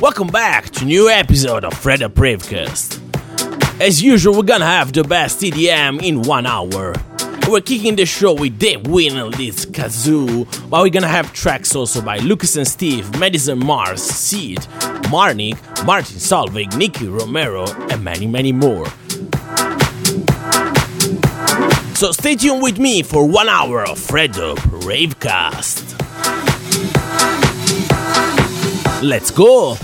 Welcome back to new episode of Fredo Ravecast. As usual, we're gonna have the best EDM in one hour. We're kicking the show with Dave Win and Liz Kazoo, but we're gonna have tracks also by Lucas and Steve, Madison Mars, Seed, Marnik, Martin Solveig, Nicky Romero, and many, many more. So stay tuned with me for one hour of Fredo Ravecast. Let's go!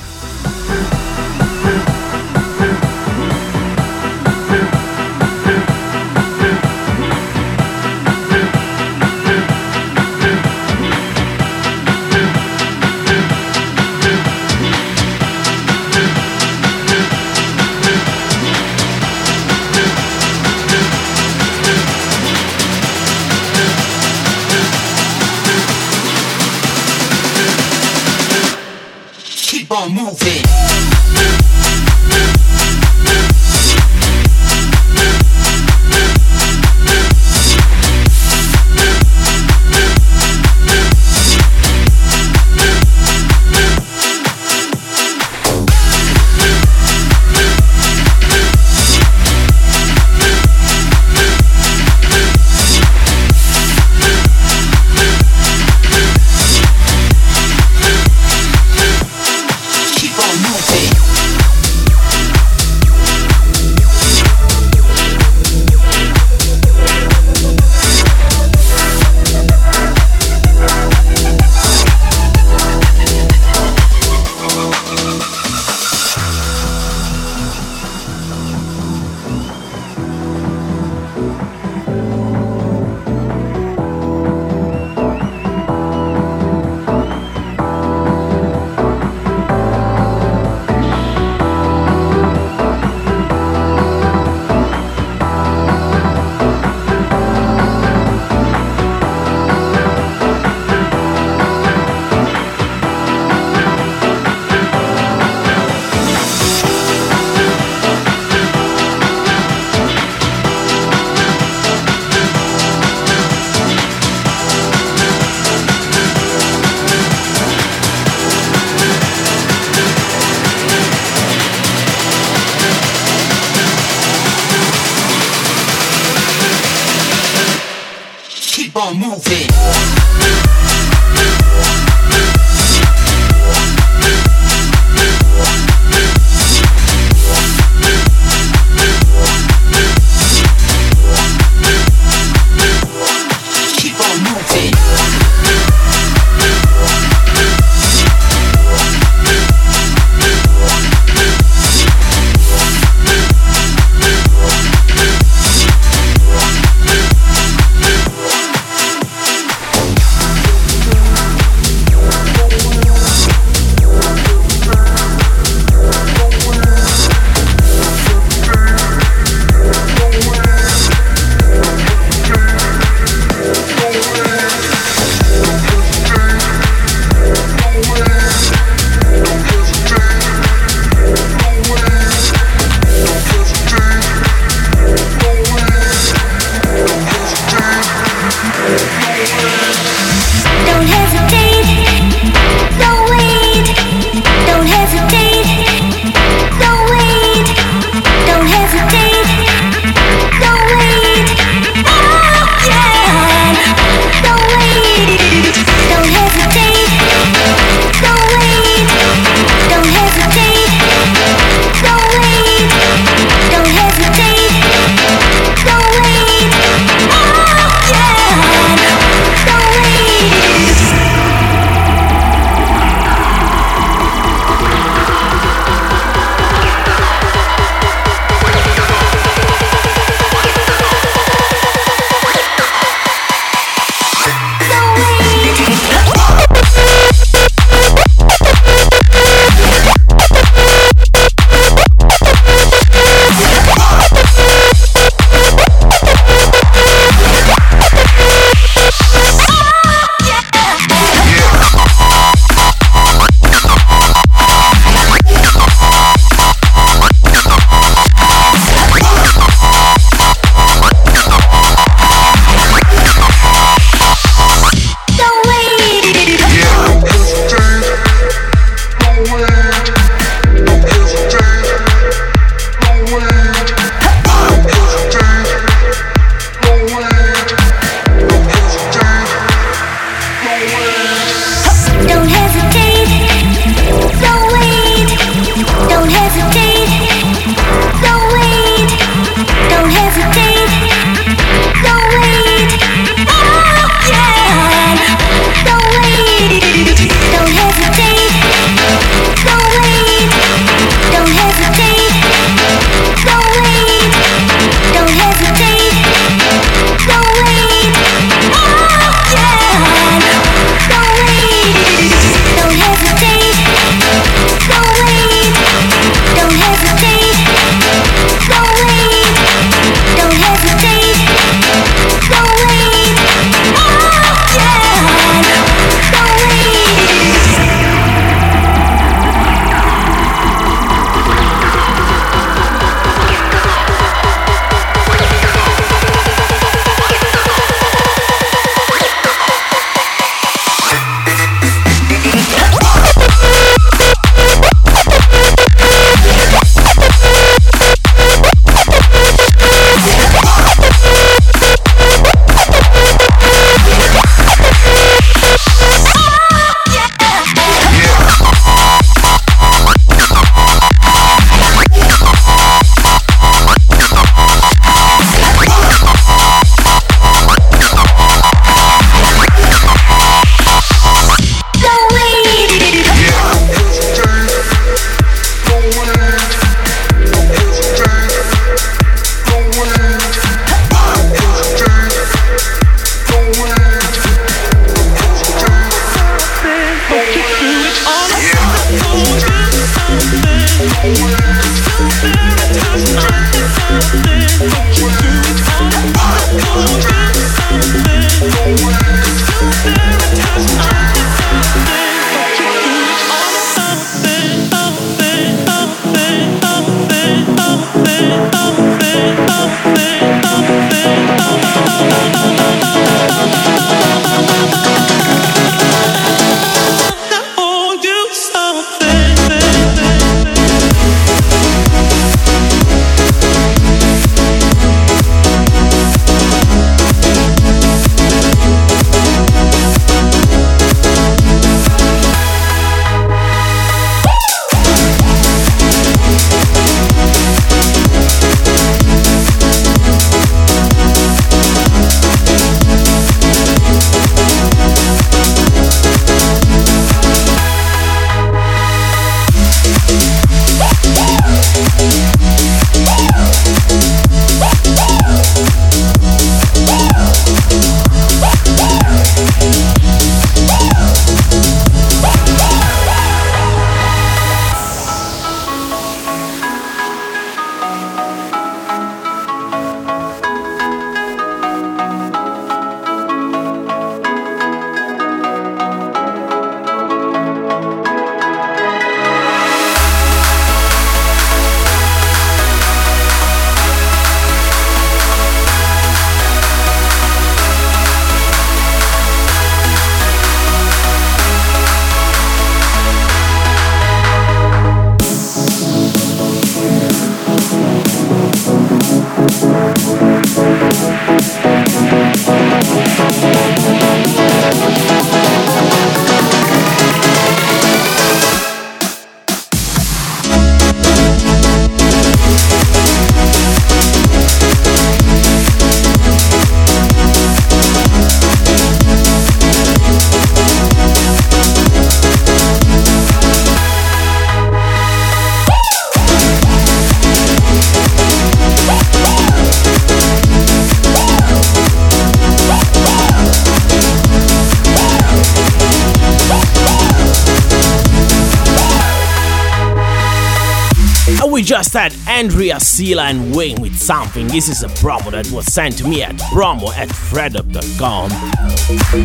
Just had Andrea Sila and Wayne with something. This is a promo that was sent to me at promo at fredup.com.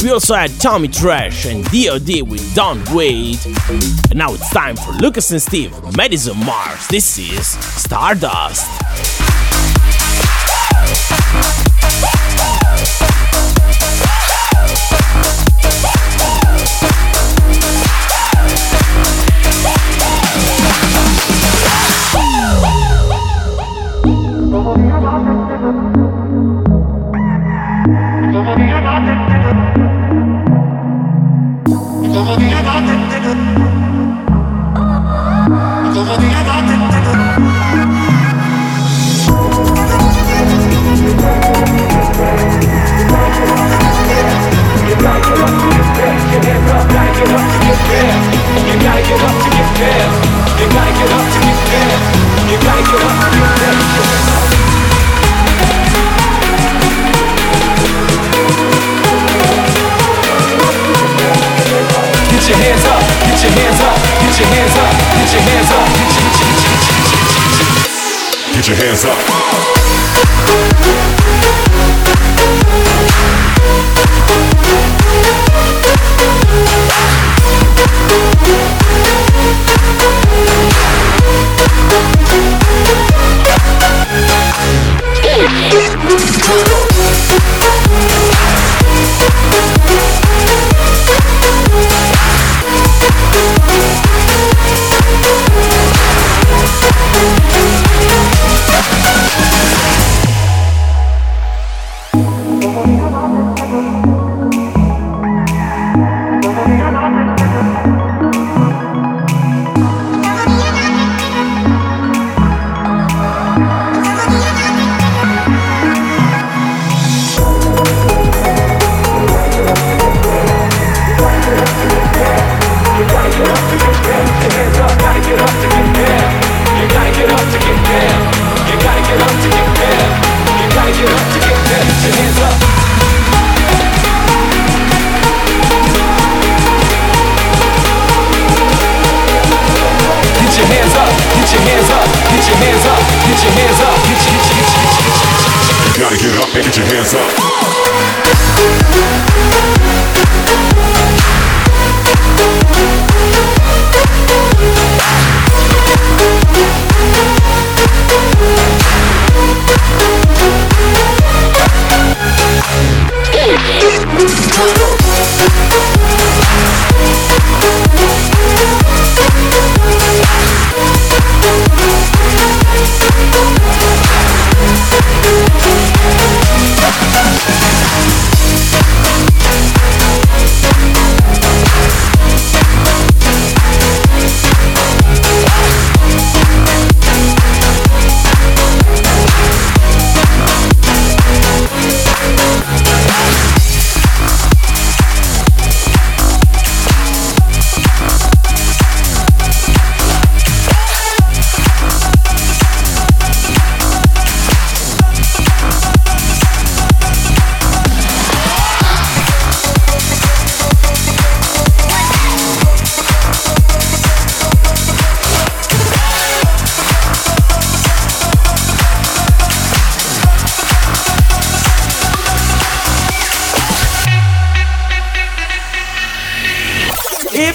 We also had Tommy Trash and DOD with Don't Wait. And now it's time for Lucas and Steve, Madison Mars. This is Stardust.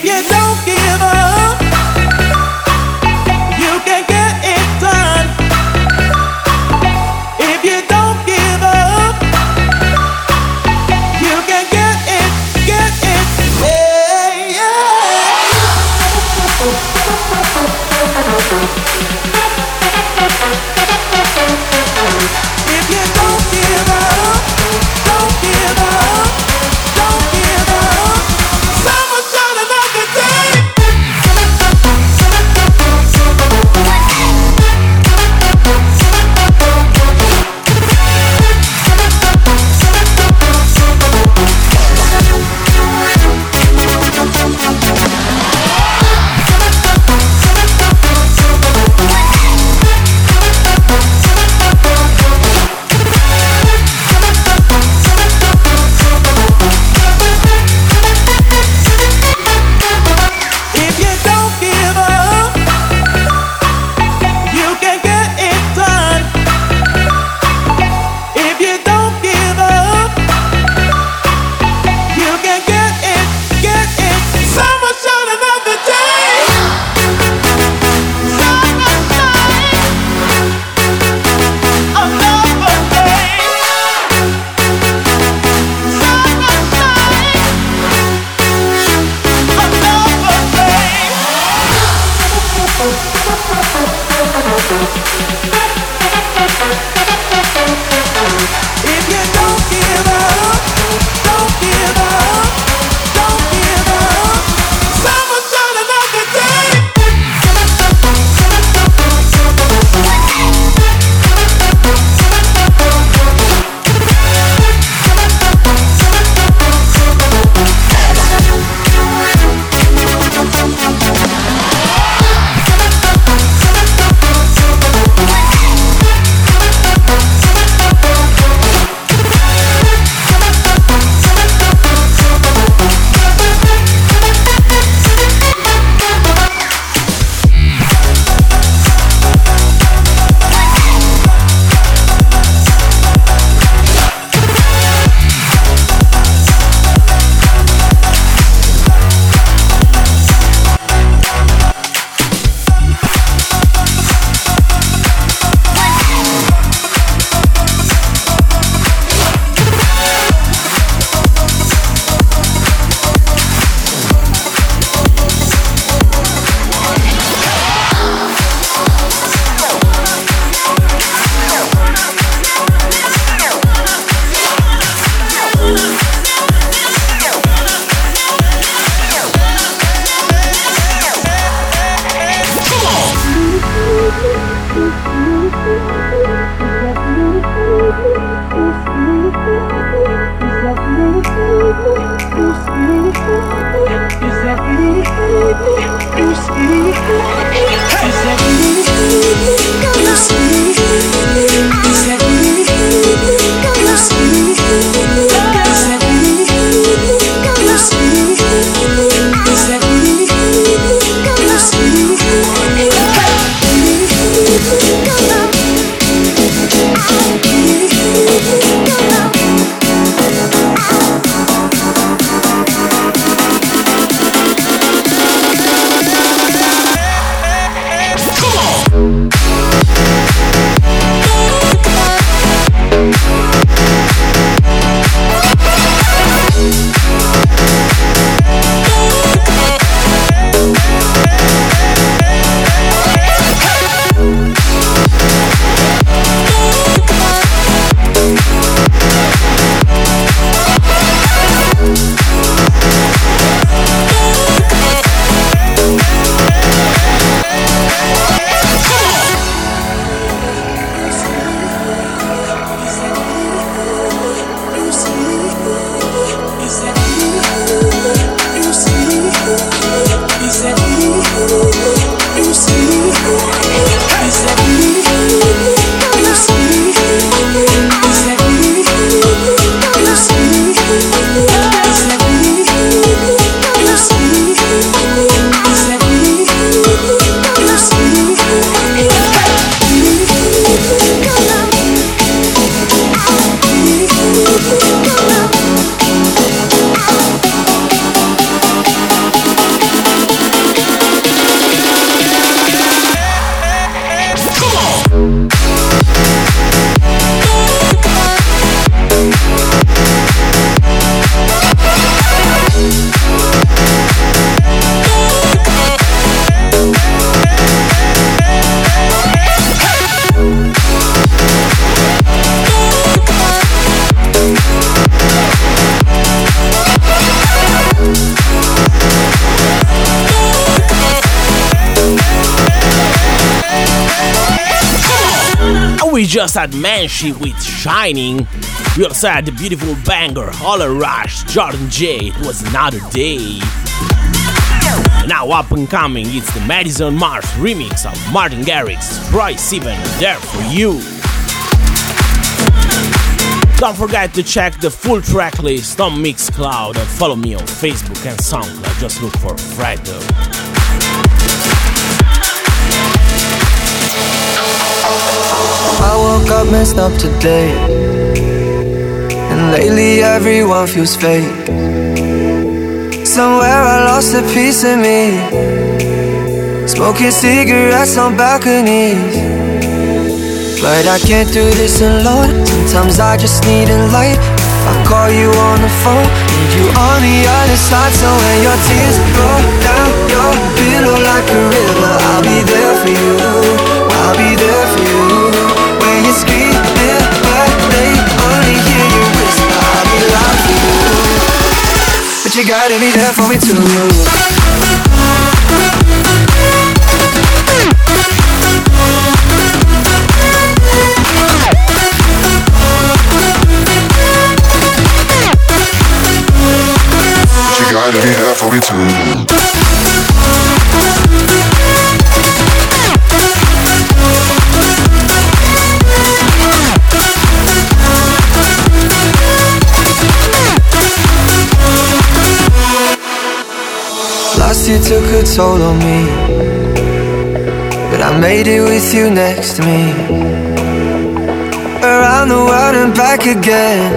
You We just had Manshi with Shining. We also had the beautiful banger, Holler Rush, Jordan J. It was another day. Now up and coming, it's the Madison Mars remix of Martin Garrix, Troye Sivan, There For You. Don't forget to check the full track list on Mixcloud and follow me on Facebook and SoundCloud. Just look for Fredo. I woke up messed up today. And lately everyone feels fake. Somewhere I lost a piece of me. Smoking cigarettes on balconies. But I can't do this alone. Sometimes I just need a light. I call you on the phone, need you on the other side. So when your tears roll down your pillow like a river, I'll be there for you. I'll be there for you. You gotta be there for me too. But you gotta be there for me too. Last year took a toll on me. But I made it with you next to me. Around the world and back again.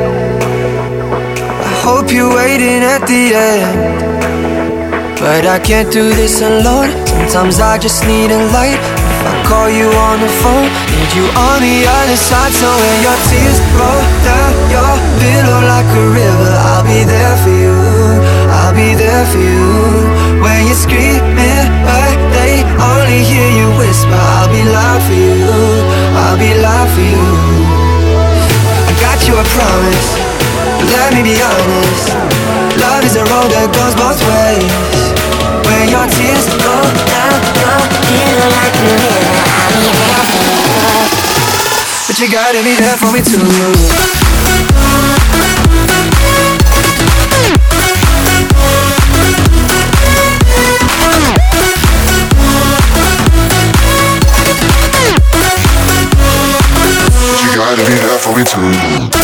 I hope you're waiting at the end. But I can't do this alone. Sometimes I just need a light. If I call you on the phone, need you on the other side. So when your tears roll down your pillow like a river, I'll be there for you. I'll be there for you. When you're screaming, but they only hear you whisper, I'll be loud for you. I'll be loud for you. I got you a promise. But let me be honest. Love is a road that goes both ways. When your tears roll down your pillow like a I'll be there for you. But you gotta be there for me too. Be there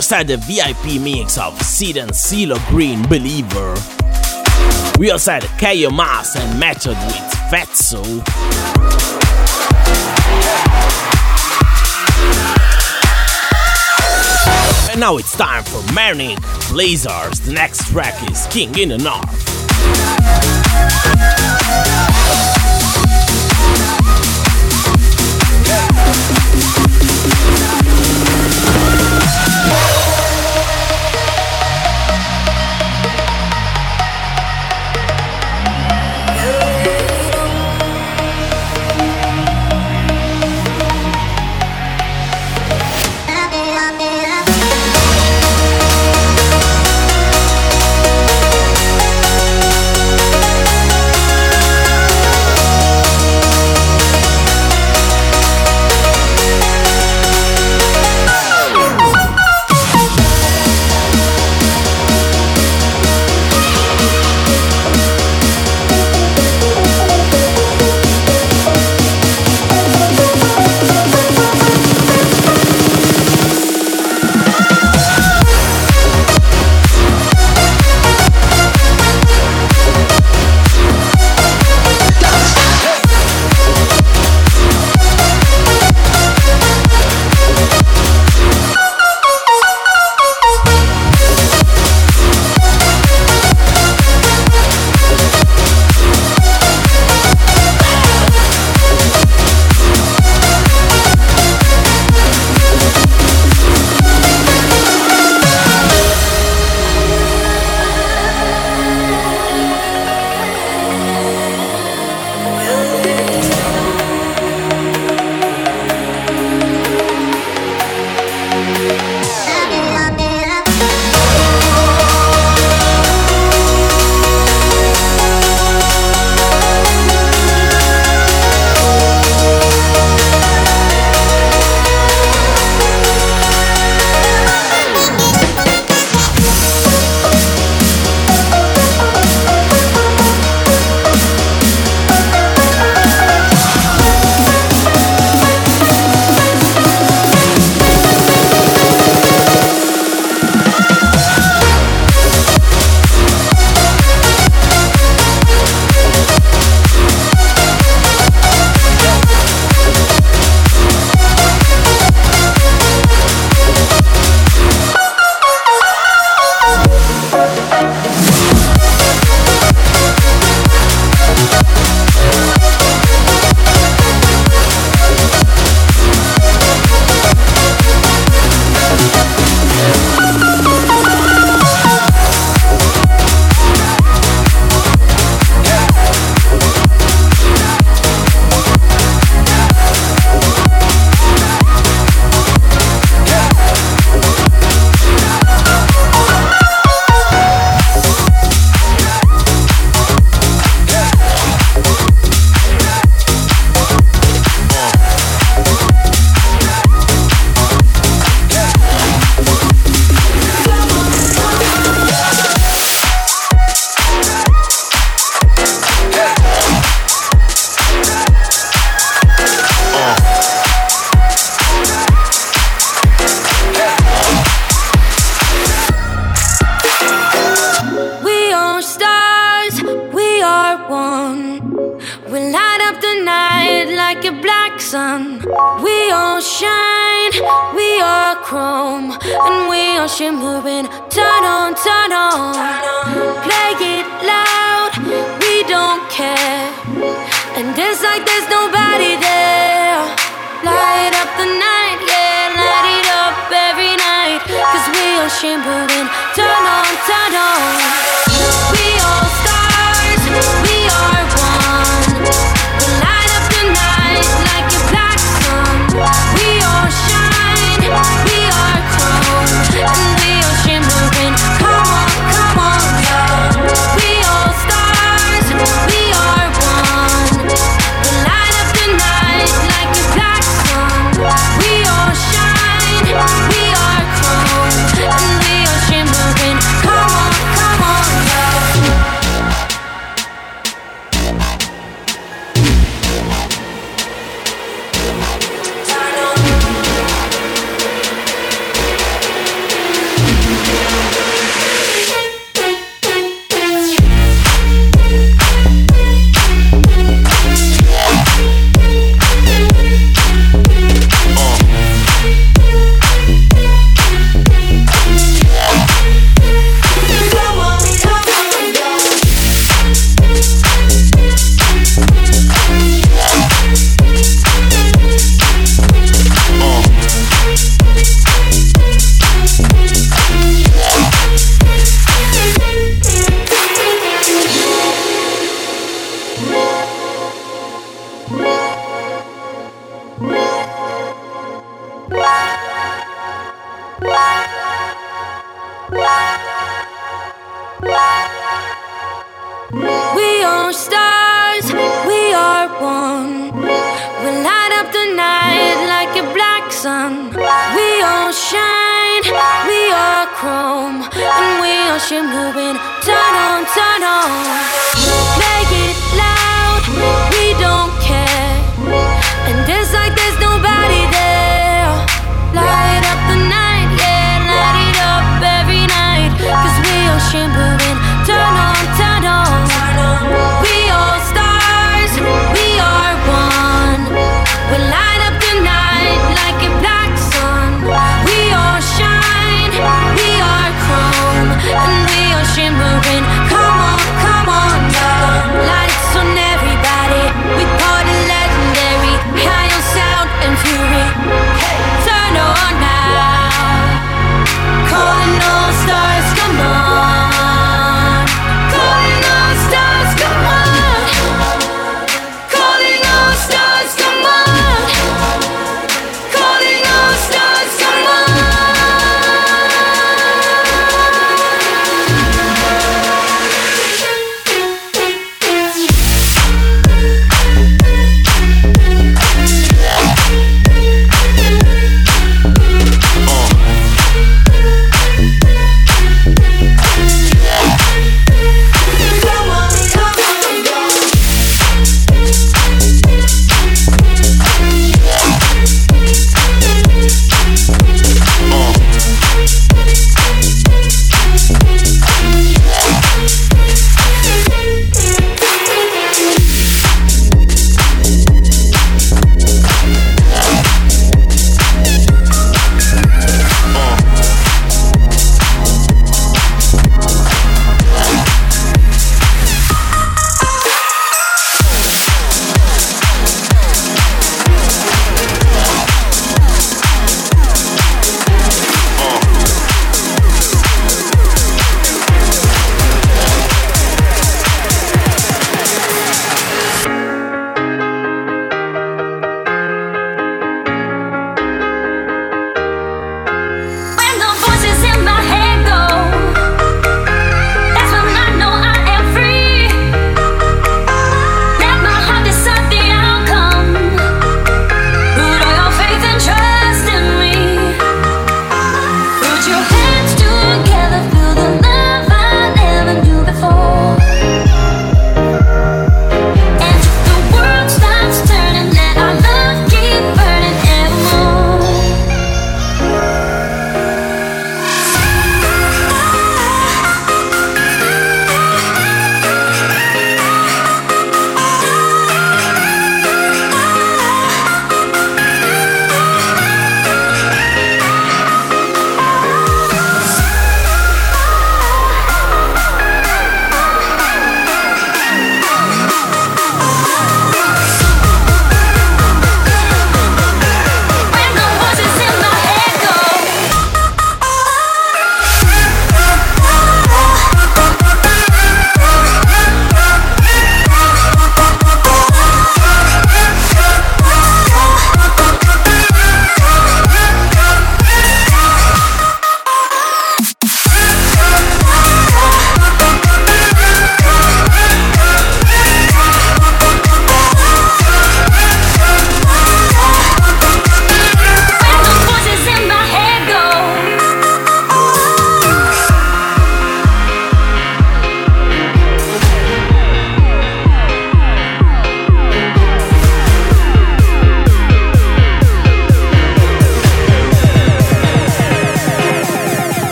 just had the VIP mix of Sid and CeeLo Green Believer. We also had Kayo Mas and Method with Fatso. And now it's time for Manic Blazers. The next track is King in the North.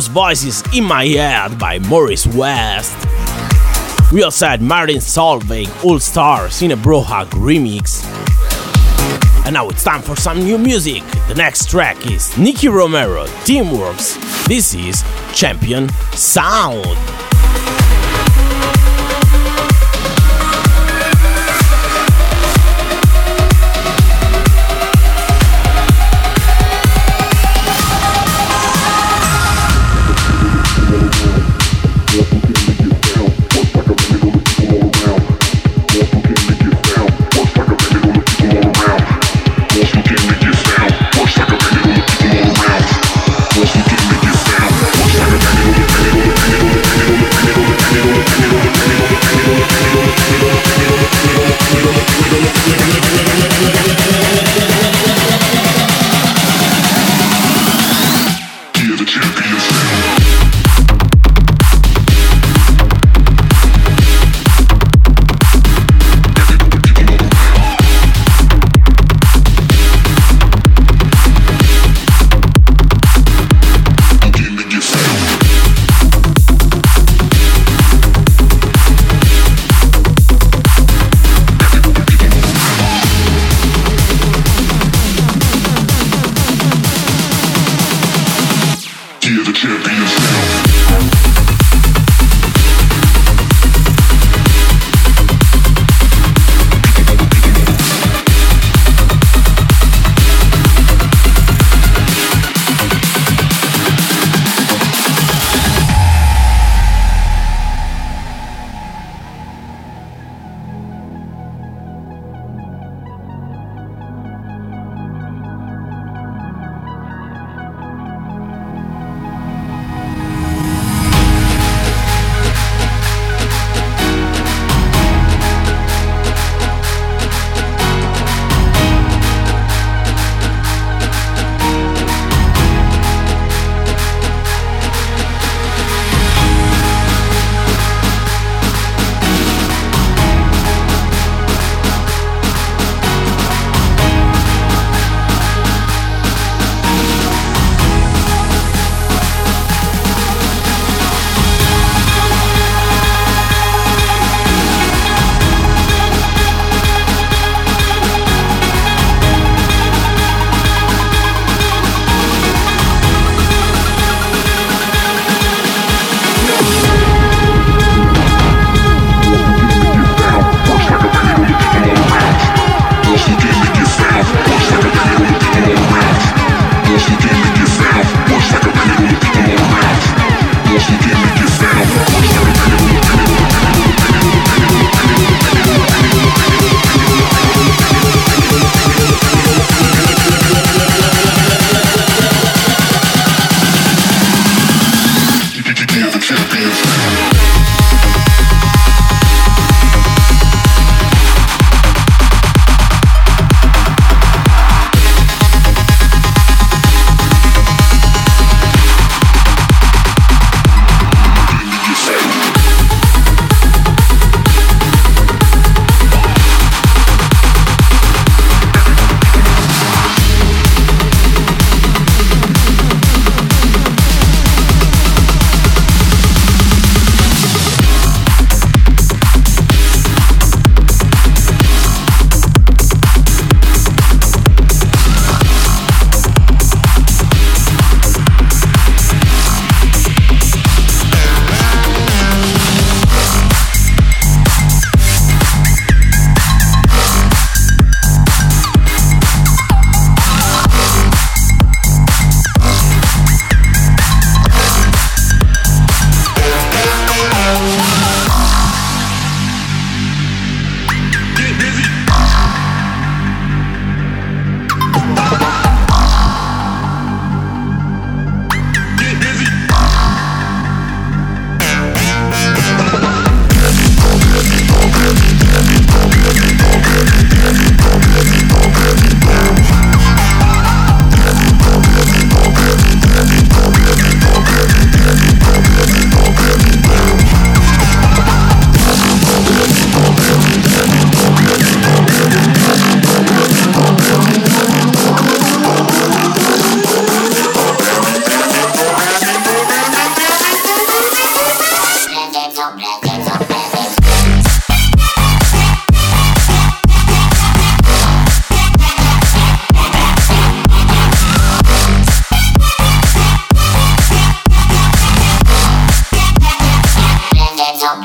Was Voices in My Head by Morris West. We also had Martin Solveig All Stars in a Brohug remix. And now it's time for some new music. The next track is Nicky Romero, Teamworx. This is Champion Sound.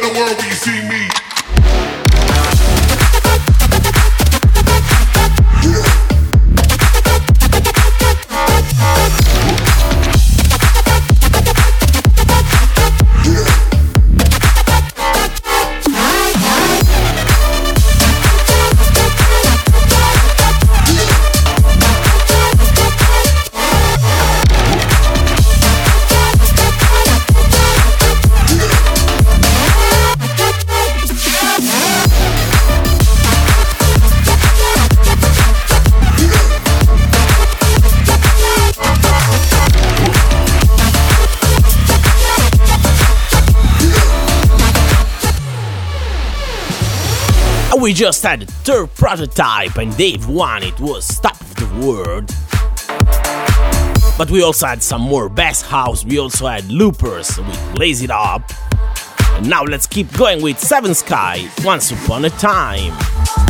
We just had a third prototype and Dave won it was Top of the World. But we also had some more bass house, we also had loopers we Blaze It Up. And now let's keep going with Seven Sky, Once Upon a Time.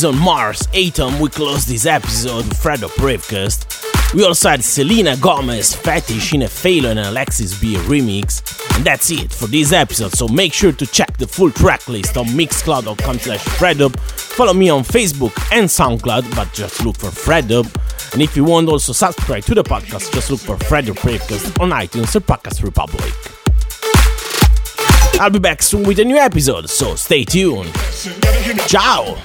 Madison Mars Atom, we close this episode with Fredo Ravecast. We also had Selena Gomez Fetish in a Phalo and Alexis B remix. And that's it for this episode, so make sure to check the full track list on mixcloud.com slash fredup. Follow me on Facebook and SoundCloud, but just look for Fredup. And if you want also subscribe to the podcast, just look for Fredo Ravecast on iTunes or Podcast Republic. I'll be back soon with a new episode, so stay tuned. Ciao!